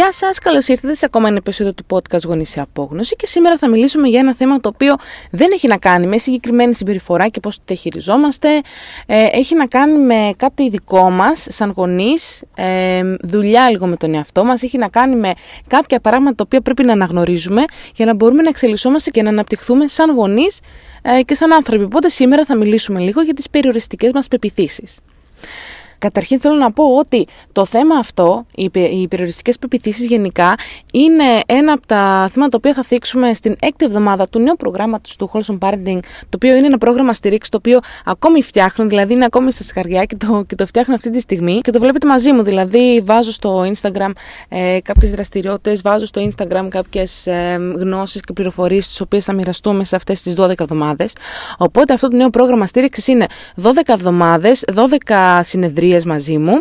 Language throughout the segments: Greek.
Γεια σας, καλώς ήρθατε σε ακόμα ένα επεισόδιο του podcast Γονείς σε Απόγνωση. Και σήμερα θα μιλήσουμε για ένα θέμα το οποίο δεν έχει να κάνει με συγκεκριμένη συμπεριφορά και πώς τη χειριζόμαστε. Ε, έχει να κάνει με κάτι δικό μας, σαν γονείς, ε, δουλειά λίγο με τον εαυτό μας. Έχει να κάνει με κάποια πράγματα τα οποία πρέπει να αναγνωρίζουμε για να μπορούμε να εξελισσόμαστε και να αναπτυχθούμε σαν γονείς ε, και σαν άνθρωποι. Οπότε σήμερα θα μιλήσουμε λίγο για τις περιοριστικές μας πεπιθήσεις. Καταρχήν θέλω να πω ότι το θέμα αυτό, οι, οι περιοριστικές πεπιθήσεις γενικά, είναι ένα από τα θέματα τα οποία θα θίξουμε στην έκτη εβδομάδα του νέου προγράμματος του Wholesome Parenting, το οποίο είναι ένα πρόγραμμα στηρίξης το οποίο ακόμη φτιάχνουν, δηλαδή είναι ακόμη στα σκαριά και το, και το φτιάχνουν αυτή τη στιγμή και το βλέπετε μαζί μου, δηλαδή βάζω στο Instagram ε, κάποιες δραστηριότητες, βάζω στο Instagram κάποιες ε, γνώσεις και πληροφορίες τις οποίες θα μοιραστούμε σε αυτές τις 12 εβδομάδες. Οπότε αυτό το νέο πρόγραμμα στήριξης είναι 12 εβδομάδες, 12 συνεδρίες μαζί μου,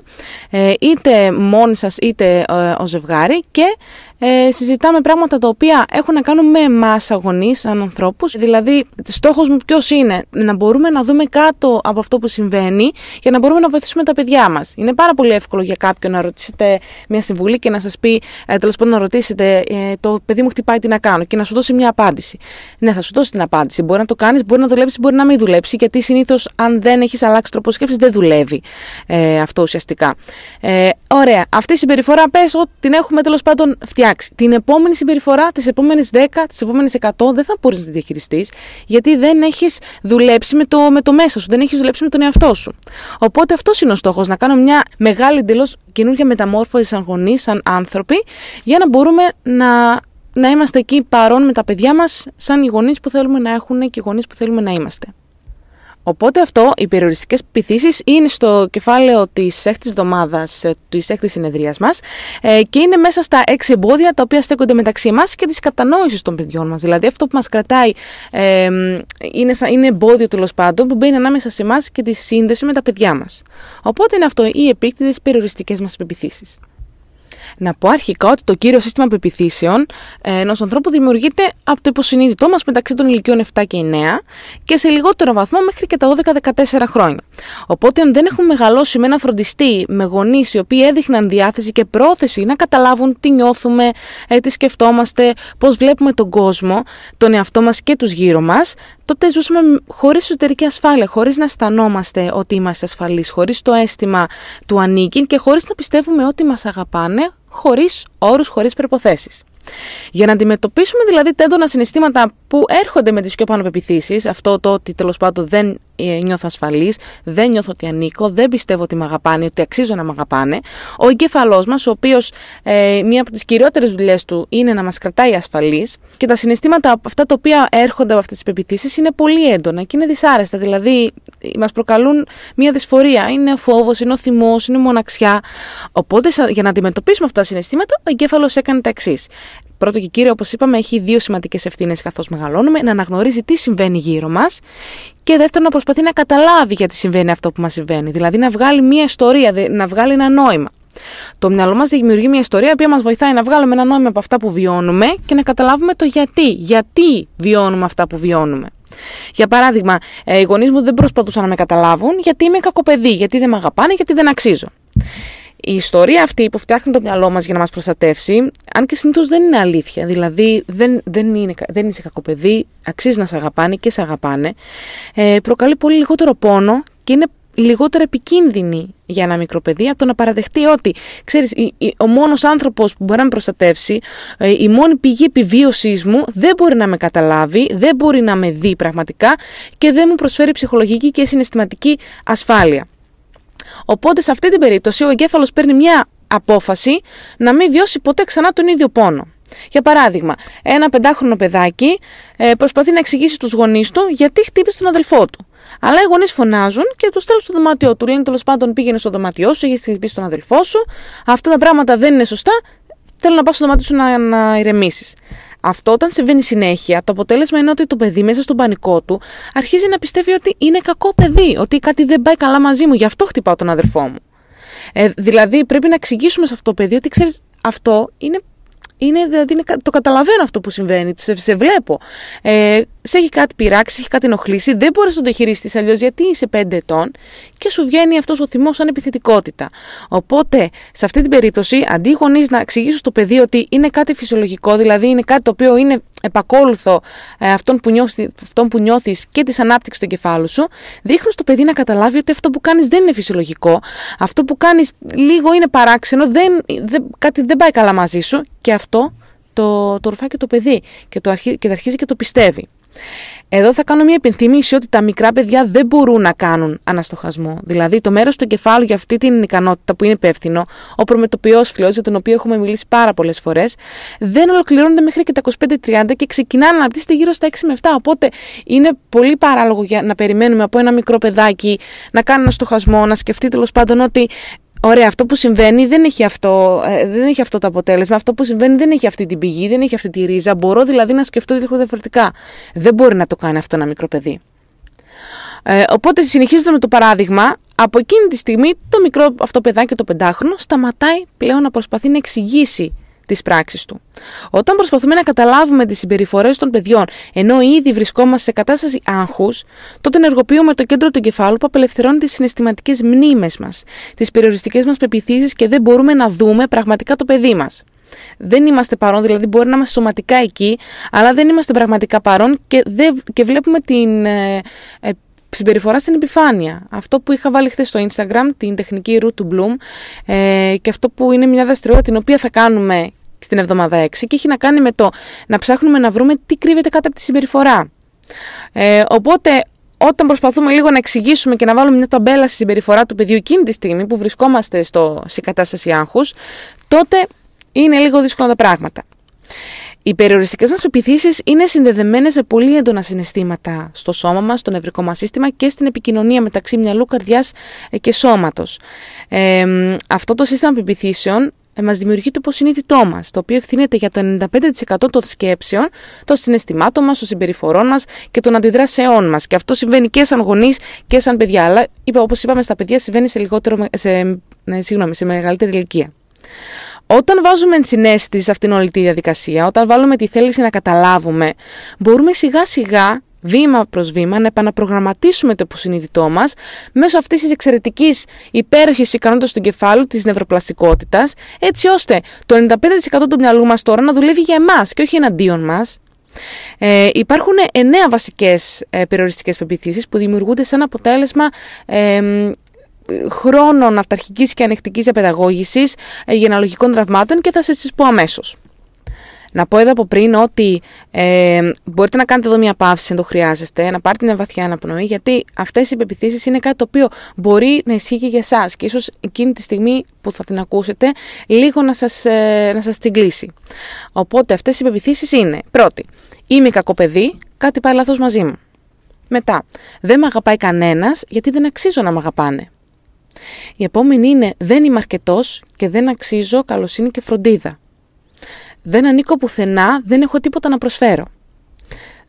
ε, είτε μόνοι σας είτε ε, ο ζευγάρι και ε, συζητάμε πράγματα τα οποία έχουν να κάνουν με εμάς αγωνείς, σαν ανθρώπους. Δηλαδή, στόχος μου ποιος είναι, να μπορούμε να δούμε κάτω από αυτό που συμβαίνει για να μπορούμε να βοηθήσουμε τα παιδιά μας. Είναι πάρα πολύ εύκολο για κάποιον να ρωτήσετε μια συμβουλή και να σας πει, ε, τέλος πάντων, να ρωτήσετε, ε, το παιδί μου χτυπάει τι να κάνω και να σου δώσει μια απάντηση. Ναι, θα σου δώσει την απάντηση. Μπορεί να το κάνεις, μπορεί να δουλέψεις, μπορεί να μην δουλέψεις, γιατί συνήθως αν δεν έχεις αλλάξει τρόπο σκέψης δεν δουλεύει ε, αυτό ουσιαστικά. Ε, ωραία. Αυτή η συμπεριφορά πες ότι την έχουμε τέλος πάντων φτιάξει την επόμενη συμπεριφορά, τις επόμενες 10, τις επόμενες 100 δεν θα μπορείς να τη διαχειριστείς, γιατί δεν έχεις δουλέψει με το, με το μέσα σου, δεν έχεις δουλέψει με τον εαυτό σου. Οπότε αυτός είναι ο στόχος, να κάνω μια μεγάλη εντελώς καινούργια μεταμόρφωση σαν γονείς, σαν άνθρωποι, για να μπορούμε να να είμαστε εκεί παρόν με τα παιδιά μας σαν οι γονείς που θέλουμε να έχουν και οι γονείς που θέλουμε να είμαστε. Οπότε αυτό, οι περιοριστικές πειθήσει είναι στο κεφάλαιο της έκτης εβδομάδας ε, της έκτης συνεδρίας μας ε, και είναι μέσα στα έξι εμπόδια τα οποία στέκονται μεταξύ μας και της κατανόησης των παιδιών μας. Δηλαδή, αυτό που μας κρατάει ε, είναι, είναι εμπόδιο τέλος πάντων που μπαίνει ανάμεσα σε εμάς και τη σύνδεση με τα παιδιά μας. Οπότε είναι αυτό οι επίκτητες περιοριστικές μας πεπιθήσει. Να πω αρχικά ότι το κύριο σύστημα πεπιθήσεων ε, ενός ανθρώπου δημιουργείται από το υποσυνείδητό μας μεταξύ των ηλικιών 7 και 9 και σε λιγότερο βαθμό μέχρι και τα 12-14 χρόνια. Οπότε, αν δεν έχουμε μεγαλώσει με ένα φροντιστή, με γονείς οι οποίοι έδειχναν διάθεση και πρόθεση να καταλάβουν τι νιώθουμε, ε, τι σκεφτόμαστε, πώς βλέπουμε τον κόσμο, τον εαυτό μας και τους γύρω μας, τότε ζούσαμε χωρίς εσωτερική ασφάλεια, χωρίς να αισθανόμαστε ότι είμαστε ασφαλείς, χωρίς το αίσθημα του ανήκει και χωρίς να πιστεύουμε ότι μας αγαπάνε, χωρίς όρους, χωρίς προποθέσει. Για να αντιμετωπίσουμε δηλαδή τα έντονα συναισθήματα που έρχονται με τις πιο πάνω πεπιθήσει, αυτό το ότι τέλος πάντων δεν ε, νιώθω ασφαλής, δεν νιώθω ότι ανήκω, δεν πιστεύω ότι με αγαπάνε, ότι αξίζω να με αγαπάνε, ο εγκέφαλός μας, ο οποίος ε, μία από τις κυριότερες δουλειές του είναι να μας κρατάει ασφαλείς και τα συναισθήματα αυτά τα οποία έρχονται από αυτές τις πεπιθήσεις είναι πολύ έντονα και είναι δυσάρεστα. Δηλαδή, μας προκαλούν μία δυσφορία. Είναι φόβος, είναι ο θυμός, είναι μοναξιά. Οπότε, για να αντιμετωπίσουμε αυτά τα συναισθήματα, ο εγκέφαλος έκανε τα εξής. Πρώτο και κύριο, όπως είπαμε, έχει δύο σημαντικές ευθύνες καθώς μεγαλώνουμε: να αναγνωρίζει τι συμβαίνει γύρω μας και δεύτερον, να προσπαθεί να καταλάβει γιατί συμβαίνει αυτό που μας συμβαίνει. Δηλαδή, να βγάλει μια ιστορία, να βγάλει ένα νόημα. Το μυαλό μας δημιουργεί μια ιστορία που μας βοηθάει να βγάλουμε ένα νόημα από αυτά που βιώνουμε και να καταλάβουμε το γιατί. Γιατί βιώνουμε αυτά που βιώνουμε. Για παράδειγμα, ε, οι γονείς μου δεν προσπαθούσαν να με καταλάβουν γιατί είμαι κακό παιδί, γιατί δεν με αγαπάνε, γιατί δεν αξίζω. Η ιστορία αυτή που φτιάχνει το μυαλό μας για να μας προστατεύσει, αν και συνήθως δεν είναι αλήθεια, δηλαδή δεν, δεν, είναι, δεν είσαι κακό παιδί, αξίζει να σε αγαπάνε και σε αγαπάνε, ε, προκαλεί πολύ λιγότερο πόνο και είναι λιγότερο επικίνδυνη για ένα μικρό παιδί από το να παραδεχτεί ότι, ξέρεις, ο μόνος άνθρωπος που μπορεί να με προστατεύσει, ε, η μόνη πηγή επιβίωσής μου δεν μπορεί να με καταλάβει, δεν μπορεί να με δει πραγματικά και δεν μου προσφέρει ψυχολογική και συναισθηματική ασφάλεια. Οπότε σε αυτή την περίπτωση ο εγκέφαλος παίρνει μια απόφαση να μην βιώσει ποτέ ξανά τον ίδιο πόνο. Για παράδειγμα, ένα πεντάχρονο παιδάκι ε, προσπαθεί να εξηγήσει στους γονείς του γιατί χτύπησε τον αδελφό του. Αλλά οι γονείς φωνάζουν και του στέλνουν στο δωμάτιό του. Λένε τέλος πάντων πήγαινε στο δωμάτιό σου, έχεις χτυπήσει τον αδελφό σου. Αυτά τα πράγματα δεν είναι σωστά. Θέλω να πάω στο δωμάτιο σου να, να ηρεμήσεις. Αυτό όταν συμβαίνει συνέχεια, το αποτέλεσμα είναι ότι το παιδί μέσα στον πανικό του αρχίζει να πιστεύει ότι είναι κακό παιδί, ότι κάτι δεν πάει καλά μαζί μου, γι' αυτό χτυπάω τον αδερφό μου. Ε, δηλαδή πρέπει να εξηγήσουμε σε αυτό το παιδί ότι ξέρεις, αυτό είναι είναι, δηλαδή, είναι, το καταλαβαίνω αυτό που συμβαίνει, σε, σε βλέπω. Ε, σε έχει κάτι πειράξει, σε έχει κάτι ενοχλήσει, δεν μπορείς να το χειριστείς αλλιώς γιατί είσαι 5 ετών και σου βγαίνει αυτός ο θυμός σαν επιθετικότητα. Οπότε, σε αυτή την περίπτωση, αντί γονείς να εξηγήσουν στο παιδί ότι είναι κάτι φυσιολογικό, δηλαδή είναι κάτι το οποίο είναι επακόλουθο ε, αυτόν που, νιώθει, αυτόν που νιώθεις και της ανάπτυξης του εγκεφάλου σου, δείχνουν στο παιδί να καταλάβει ότι αυτό που κάνεις δεν είναι φυσιολογικό, αυτό που κάνεις λίγο είναι παράξενο, δεν, δεν, κάτι δεν πάει καλά μαζί σου και αυτό το, το ρουφάει και το παιδί και, το αρχί, και αρχίζει και το πιστεύει. Εδώ θα κάνω μια υπενθύμηση ότι τα μικρά παιδιά δεν μπορούν να κάνουν αναστοχασμό. Δηλαδή, το μέρος του εγκεφάλου για αυτή την ικανότητα που είναι υπεύθυνο, ο προμετωπιός φλοιό, για τον οποίο έχουμε μιλήσει πάρα πολλές φορές, δεν ολοκληρώνονται μέχρι και τα 25-30 και ξεκινάνε να αναπτύσσεται γύρω στα 6 με 7. Οπότε είναι πολύ παράλογο για να περιμένουμε από ένα μικρό παιδάκι να κάνει αναστοχασμό, να σκεφτεί τέλος πάντων ότι Ωραία, αυτό που συμβαίνει δεν έχει αυτό, ε, δεν έχει αυτό το αποτέλεσμα. Αυτό που συμβαίνει δεν έχει αυτή την πηγή, δεν έχει αυτή τη ρίζα. Μπορώ δηλαδή να σκεφτώ λίγο διαφορετικά. Δεν μπορεί να το κάνει αυτό ένα μικρό παιδί. Ε, οπότε συνεχίζοντα με το παράδειγμα, από εκείνη τη στιγμή το μικρό αυτό παιδάκι, το πεντάχρονο, σταματάει πλέον να προσπαθεί να εξηγήσει τι πράξει του. Όταν προσπαθούμε να καταλάβουμε τις συμπεριφορές των παιδιών, ενώ ήδη βρισκόμαστε σε κατάσταση άγχους, τότε ενεργοποιούμε το κέντρο του εγκεφάλου που απελευθερώνει τις συναισθηματικές μνήμες μας, τις περιοριστικές μας πεπιθήσεις και δεν μπορούμε να δούμε πραγματικά το παιδί μας. Δεν είμαστε παρόν, δηλαδή μπορεί να είμαστε σωματικά εκεί, αλλά δεν είμαστε πραγματικά παρόν και, δεν, και βλέπουμε την ε, ε, συμπεριφορά στην επιφάνεια. Αυτό που είχα βάλει χθες στο Instagram, την τεχνική root to bloom ε, και αυτό που είναι μια δραστηριότητα την οποία θα κάνουμε στην εβδομάδα 6 και έχει να κάνει με το να ψάχνουμε να βρούμε τι κρύβεται κάτω από τη συμπεριφορά. Ε, οπότε όταν προσπαθούμε λίγο να εξηγήσουμε και να βάλουμε μια ταμπέλα στη συμπεριφορά του παιδιού εκείνη τη στιγμή που βρισκόμαστε στο, σε κατάσταση άγχους, τότε είναι λίγο δύσκολα τα πράγματα. Οι περιοριστικές μας πεπιθήσεις είναι συνδεδεμένες με πολύ έντονα συναισθήματα στο σώμα μας, στο νευρικό μας σύστημα και στην επικοινωνία μεταξύ μυαλού, καρδιάς ε, και σώματος. Ε, αυτό το σύστημα πεπιθήσεων ε, μας δημιουργεί το υποσυνείδητό μας, το οποίο ευθύνεται για το 95% των σκέψεων, των συναισθημάτων μας, των συμπεριφορών μας και των αντιδράσεών μας. Και αυτό συμβαίνει και σαν γονείς και σαν παιδιά, αλλά είπα, όπως είπαμε στα παιδιά συμβαίνει σε, λιγότερο, σε, ναι, συγγνώμη, σε μεγαλύτερη ηλικία. Όταν βάζουμε ενσυναίσθηση σε αυτήν όλη τη διαδικασία, όταν βάλουμε τη θέληση να καταλάβουμε, μπορούμε σιγά σιγά βήμα προς βήμα να επαναπρογραμματίσουμε το υποσυνείδητό μας μέσω αυτής της εξαιρετικής υπέροχης ικανότητας του κεφάλου της νευροπλαστικότητας έτσι ώστε το 95% του μυαλού μας τώρα να δουλεύει για εμάς και όχι εναντίον μας. Ε, υπάρχουν εννέα βασικές ε, περιοριστικές πεπιθήσεις που δημιουργούνται σαν αποτέλεσμα ε, χρόνων αυταρχικής και ανεκτικής διαπαιδαγώγησης ε, γεναλογικών τραυμάτων και θα σας τις πω αμέσως. Να πω εδώ από πριν ότι ε, μπορείτε να κάνετε εδώ μια παύση αν το χρειάζεστε, να πάρετε μια βαθιά αναπνοή, γιατί αυτές οι πεπιθήσεις είναι κάτι το οποίο μπορεί να ισχύει και για εσάς και ίσως εκείνη τη στιγμή που θα την ακούσετε, λίγο να σας ε, να σας τσιγκλίσει. Οπότε αυτές οι πεπιθήσεις είναι, πρώτη, είμαι κακό παιδί, κάτι πάει λάθος μαζί μου. Μετά, δεν με αγαπάει κανένας γιατί δεν αξίζω να με αγαπάνε. Η επόμενη είναι δεν είμαι αρκετός και δεν αξίζω καλοσύνη και φροντίδα. Δεν ανήκω πουθενά, δεν έχω τίποτα να προσφέρω.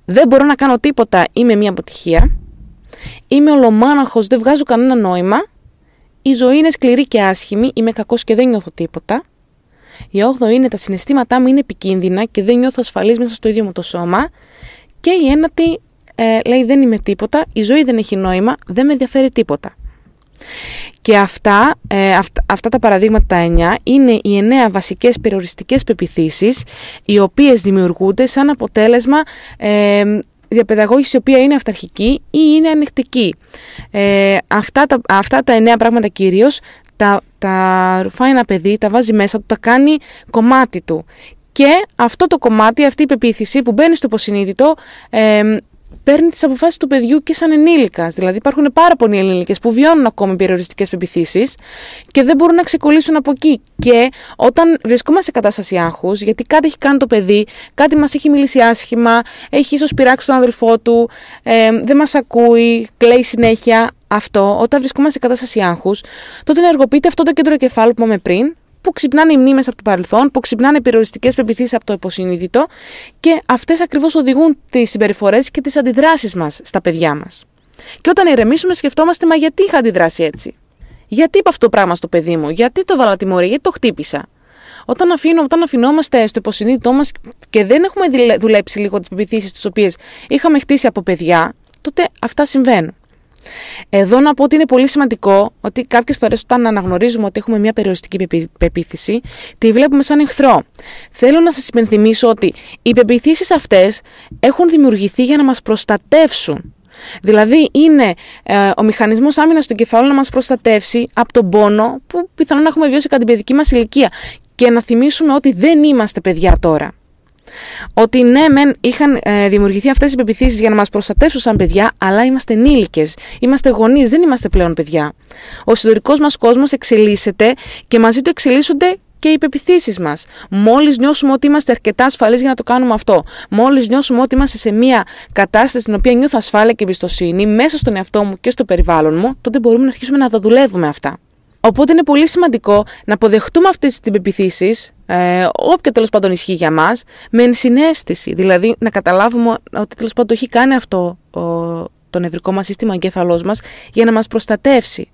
Δεν μπορώ να κάνω τίποτα, είμαι μια αποτυχία. Είμαι ολομάναχος, δεν βγάζω κανένα νόημα. Η ζωή είναι σκληρή και άσχημη, είμαι κακός και δεν νιώθω τίποτα. Η όγδο είναι τα συναισθήματά μου είναι επικίνδυνα και δεν νιώθω ασφαλής μέσα στο ίδιο μου το σώμα. Και η ένατη ε, λέει δεν είμαι τίποτα, η ζωή δεν έχει νόημα, δεν με ενδιαφέρει τίποτα. Και αυτά, ε, αυτά, τα παραδείγματα τα 9 είναι οι 9 βασικές περιοριστικές πεπιθήσεις οι οποίες δημιουργούνται σαν αποτέλεσμα ε, διαπαιδαγώγησης η οποία είναι αυταρχική ή είναι ανοιχτική. Ε, αυτά, τα, αυτά τα 9 πράγματα κυρίως τα, τα ρουφάει ένα παιδί, τα βάζει μέσα του, τα κάνει κομμάτι του. Και αυτό το κομμάτι, αυτή η πεποίθηση που μπαίνει στο υποσυνείδητο ε, παίρνει τις αποφάσεις του παιδιού και σαν ενήλικας. Δηλαδή, υπάρχουν πάρα πολλοί ενήλικες που βιώνουν ακόμη περιοριστικές πεπιθήσεις και δεν μπορούν να ξεκολλήσουν από εκεί. Και όταν βρισκόμαστε σε κατάσταση άγχους, γιατί κάτι έχει κάνει το παιδί, κάτι μας έχει μιλήσει άσχημα, έχει ίσως πειράξει τον αδελφό του, ε, δεν μας ακούει, κλαίει συνέχεια. Αυτό, όταν βρισκόμαστε σε κατάσταση άγχους, τότε ενεργοποιείται αυτό το κέντρο κεφάλου που είπαμε πριν, που ξυπνάνε οι μνήμες από το παρελθόν, που ξυπνάνε οι περιοριστικές πεπιθήσεις από το υποσυνείδητο και αυτές ακριβώς οδηγούν τις συμπεριφορές και τις αντιδράσεις μας στα παιδιά μας. Και όταν ηρεμήσουμε σκεφτόμαστε μα γιατί είχα αντιδράσει έτσι; Γιατί είπα αυτό το πράγμα στο παιδί μου, γιατί το βάλα τιμωρία, γιατί το χτύπησα; Όταν, αφήνω, όταν αφινόμαστε στο υποσυνείδητό μας και δεν έχουμε δουλέψει λίγο τις πεπιθήσει τις οποίες είχαμε χτίσει από παιδιά, τότε αυτά συμβαίνουν. Εδώ να πω ότι είναι πολύ σημαντικό ότι κάποιες φορές όταν αναγνωρίζουμε ότι έχουμε μια περιοριστική πεποίθηση, τη βλέπουμε σαν εχθρό. Θέλω να σας υπενθυμίσω ότι οι πεπιθήσει αυτές έχουν δημιουργηθεί για να μας προστατεύσουν. Δηλαδή είναι ε, ο μηχανισμός άμυνας του κεφάλου να μας προστατεύσει από τον πόνο που πιθανόν να έχουμε βιώσει κατά την παιδική μας ηλικία και να θυμίσουμε ότι δεν είμαστε παιδιά τώρα. Ότι ναι, μεν είχαν ε, δημιουργηθεί αυτές οι πεπιθήσει για να μας προστατεύσουν σαν παιδιά, αλλά είμαστε ενήλικες. Είμαστε γονείς, δεν είμαστε πλέον παιδιά. Ο ιστορικός μας κόσμος εξελίσσεται και μαζί του εξελίσσονται και οι πεπιθήσει μας. Μόλις νιώσουμε ότι είμαστε αρκετά ασφαλείς για να το κάνουμε αυτό, μόλις νιώσουμε ότι είμαστε σε μια κατάσταση στην οποία νιώθω ασφάλεια και εμπιστοσύνη μέσα στον εαυτό μου και στο περιβάλλον μου, τότε μπορούμε να αρχίσουμε να τα δουλεύουμε αυτά. Οπότε είναι πολύ σημαντικό να αποδεχτούμε αυτές τις πεπιθήσει, ε, όποια τέλος πάντων ισχύει για μας, με ενσυναίσθηση. Δηλαδή να καταλάβουμε ότι τέλος πάντων έχει κάνει αυτό ο, το νευρικό μας σύστημα εγκέφαλός μας για να μας προστατεύσει.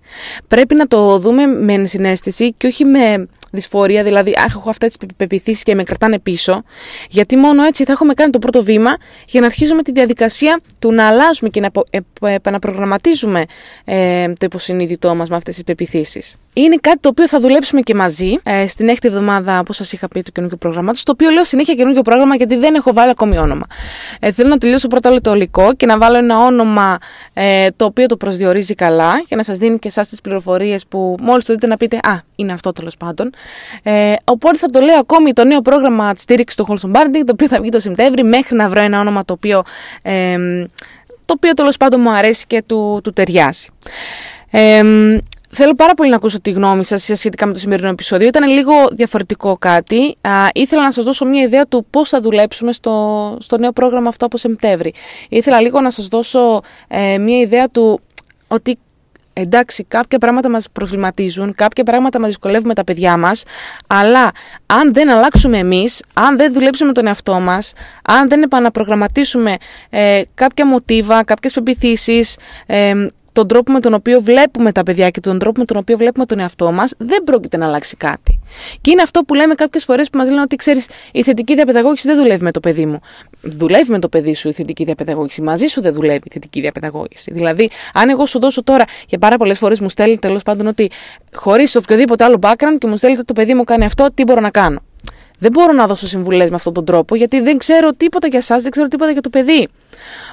Πρέπει να το δούμε με ενσυναίσθηση και όχι με δυσφορία, δηλαδή αχ, έχω αυτέ τις πεπιθήσεις και με κρατάνε πίσω, γιατί μόνο έτσι θα έχουμε κάνει το πρώτο βήμα για να αρχίζουμε τη διαδικασία του να αλλάζουμε και να επαναπρογραμματίζουμε ε, το υποσυνείδητό μας με αυτές τις πεπιθήσεις. Είναι κάτι το οποίο θα δουλέψουμε και μαζί ε, στην έκτη εβδομάδα, όπως σας είχα πει, του καινούργιου προγράμματος. Το οποίο λέω συνέχεια καινούργιο πρόγραμμα γιατί δεν έχω βάλει ακόμη όνομα. Ε, θέλω να τελειώσω πρώτα όλο το υλικό και να βάλω ένα όνομα ε, το οποίο το προσδιορίζει καλά για να σας δίνει και εσάς τις πληροφορίες που μόλις το δείτε να πείτε Α, είναι αυτό τέλος πάντων. Ε, οπότε θα το λέω ακόμη το νέο πρόγραμμα της στήριξης του Wholesome Parenting, το οποίο θα βγει το Σεπτέμβρη, μέχρι να βρω ένα όνομα το οποίο, ε, το οποίο τέλος πάντων μου αρέσει και του, του ταιριάζει. Ε, Θέλω πάρα πολύ να ακούσω τη γνώμη σας σχετικά με το σημερινό επεισόδιο. Ήταν λίγο διαφορετικό κάτι. Α, ήθελα να σας δώσω μια ιδέα του πώς θα δουλέψουμε στο, στο νέο πρόγραμμα αυτό από Σεπτέμβρη. Ήθελα λίγο να σας δώσω ε, μια ιδέα του ότι εντάξει, κάποια πράγματα μας προβληματίζουν, κάποια πράγματα μας δυσκολεύουν με τα παιδιά μας, αλλά αν δεν αλλάξουμε εμείς, αν δεν δουλέψουμε τον εαυτό μας, αν δεν επαναπρογραμματίσουμε ε, κάποια μοτίβα, κάποιες πεπιθήσεις, ε, τον τρόπο με τον οποίο βλέπουμε τα παιδιά και τον τρόπο με τον οποίο βλέπουμε τον εαυτό μας, δεν πρόκειται να αλλάξει κάτι. Και είναι αυτό που λέμε κάποιες φορές που μας λένε ότι ξέρεις, η θετική διαπαιδαγώγηση δεν δουλεύει με το παιδί μου. Δουλεύει με το παιδί σου η θετική διαπαιδαγώγηση. Μαζί σου δεν δουλεύει η θετική διαπαιδαγώγηση. Δηλαδή, αν εγώ σου δώσω τώρα και πάρα πολλές φορές μου στέλνει τέλος πάντων ότι χωρίς οποιοδήποτε άλλο background και μου στέλνετε το παιδί μου κάνει αυτό, τι μπορώ να κάνω. Δεν μπορώ να δώσω συμβουλές με αυτόν τον τρόπο, γιατί δεν ξέρω τίποτα για εσάς, δεν ξέρω τίποτα για το παιδί.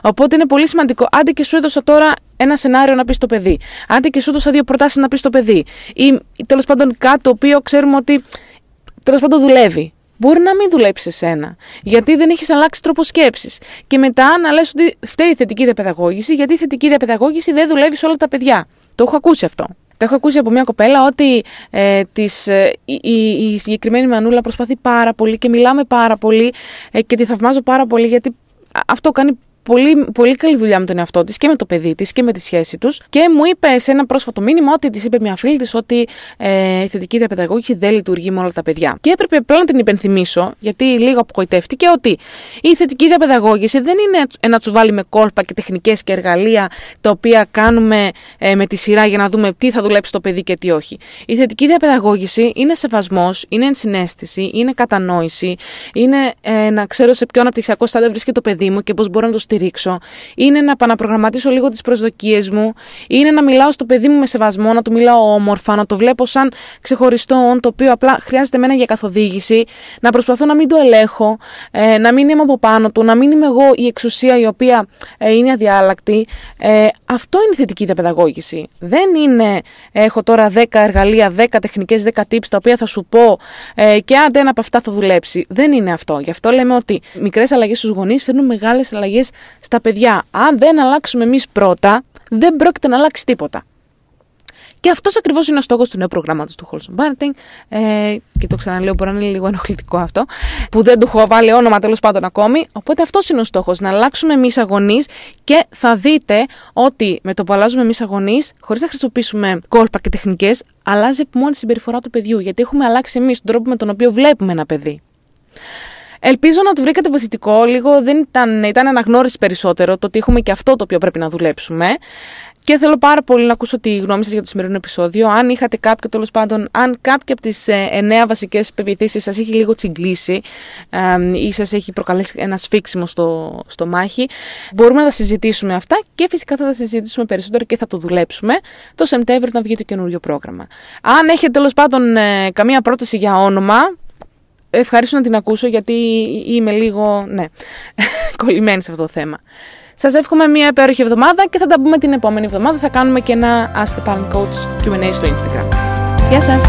Οπότε είναι πολύ σημαντικό. Άντε και σου έδωσα τώρα ένα σενάριο να πεις στο παιδί. Άντε και σου έδωσα δύο προτάσεις να πεις στο παιδί. Ή τέλος πάντων κάτι το οποίο ξέρουμε ότι τέλος πάντων δουλεύει. Μπορεί να μην δουλέψει εσένα, γιατί δεν έχεις αλλάξει τρόπος σκέψης. Και μετά να λες ότι φταίει η θετική διαπαιδαγώγηση, γιατί η θετική διαπαιδαγώγηση δεν δουλεύει σε όλα τα παιδιά. Το έχω ακούσει αυτό. Το έχω ακούσει από μια κοπέλα ότι ε, της, ε, η, η, η, συγκεκριμένη Μανούλα προσπαθεί πάρα πολύ και μιλάμε πάρα πολύ ε, και τη θαυμάζω πάρα πολύ γιατί αυτό κάνει πολύ, πολύ καλή δουλειά με τον εαυτό της και με το παιδί της και με τη σχέση τους. Και μου είπε σε ένα πρόσφατο μήνυμα ότι της είπε μια φίλη της ότι ε, η θετική διαπαιδαγώγηση δεν λειτουργεί με όλα τα παιδιά. Και έπρεπε απλά να την υπενθυμίσω, γιατί λίγο απογοητεύτηκε, ότι η θετική διαπαιδαγώγηση δεν είναι ένα τσουβάλι με κόλπα και τεχνικές και εργαλεία τα οποία κάνουμε ε, με τη σειρά για να δούμε τι θα δουλέψει το παιδί και τι όχι. Η θετική διαπαιδαγώγηση είναι σεβασμός, είναι ενσυναίσθηση, είναι κατανόηση, είναι ε, να ξέρω σε ποιο αναπτυξιακό στάδιο βρίσκεται το παιδί μου και πώς μπορώ να το στηρίξω, είναι να επαναπρογραμματίσω λίγο τις προσδοκίες μου, είναι να μιλάω στο παιδί μου με σεβασμό, να του μιλάω όμορφα, να το βλέπω σαν ξεχωριστό όν, το οποίο απλά χρειάζεται μένα για καθοδήγηση, να προσπαθώ να μην το ελέγχω, ε, να μην είμαι από πάνω του, να μην είμαι εγώ η εξουσία η οποία ε, είναι αδιάλακτη. Ε, αυτό είναι η θετική διαπαιδαγώγηση. Δεν είναι έχω τώρα 10 εργαλεία, 10 τεχνικές, 10 tips τα οποία θα σου πω ε, και αν ένα από αυτά θα δουλέψει. Δεν είναι αυτό. Γι' αυτό λέμε ότι μικρές αλλαγές στους γονείς φέρνουν μεγάλες αλλαγές στα παιδιά. Αν δεν αλλάξουμε εμείς πρώτα, δεν πρόκειται να αλλάξει τίποτα. Και αυτός ακριβώς είναι ο στόχος του νέου προγράμματος του Wholesome Parenting. Ε, και το ξαναλέω, μπορεί να είναι λίγο ενοχλητικό αυτό, που δεν του έχω βάλει όνομα τέλος πάντων ακόμη. Οπότε αυτός είναι ο στόχος, να αλλάξουμε εμείς αγωνείς και θα δείτε ότι με το που αλλάζουμε εμείς αγωνείς, χωρίς να χρησιμοποιήσουμε κόλπα και τεχνικές, αλλάζει μόνη η συμπεριφορά του παιδιού. Γιατί έχουμε αλλάξει εμείς τον τρόπο με τον οποίο βλέπουμε ένα παιδί. Ελπίζω να το βρήκατε βοηθητικό. Λίγο δεν ήταν, ήταν αναγνώριση περισσότερο το ότι έχουμε και αυτό το οποίο πρέπει να δουλέψουμε. Και θέλω πάρα πολύ να ακούσω τη γνώμη σας για το σημερινό επεισόδιο. Αν είχατε κάποιο, τέλος πάντων, αν κάποια από τις ε, εννέα βασικές πεπιθήσεις σας έχει λίγο τσιγκλίσει ή σας έχει προκαλέσει ένα σφίξιμο στο, στο μάχη, μπορούμε να τα συζητήσουμε αυτά και φυσικά θα τα συζητήσουμε περισσότερο και θα το δουλέψουμε το Σεπτέμβριο να βγει το καινούριο πρόγραμμα. Αν έχετε τέλος πάντων ε, καμία πρόταση για όνομα, ευχαρίστω να την ακούσω γιατί είμαι λίγο, ναι, κολλημένη σε αυτό το θέμα. Σας εύχομαι μια υπέροχη εβδομάδα και θα τα πούμε την επόμενη εβδομάδα. Θα κάνουμε και ένα Ask the Palm Coach QA στο Instagram. Γεια σας!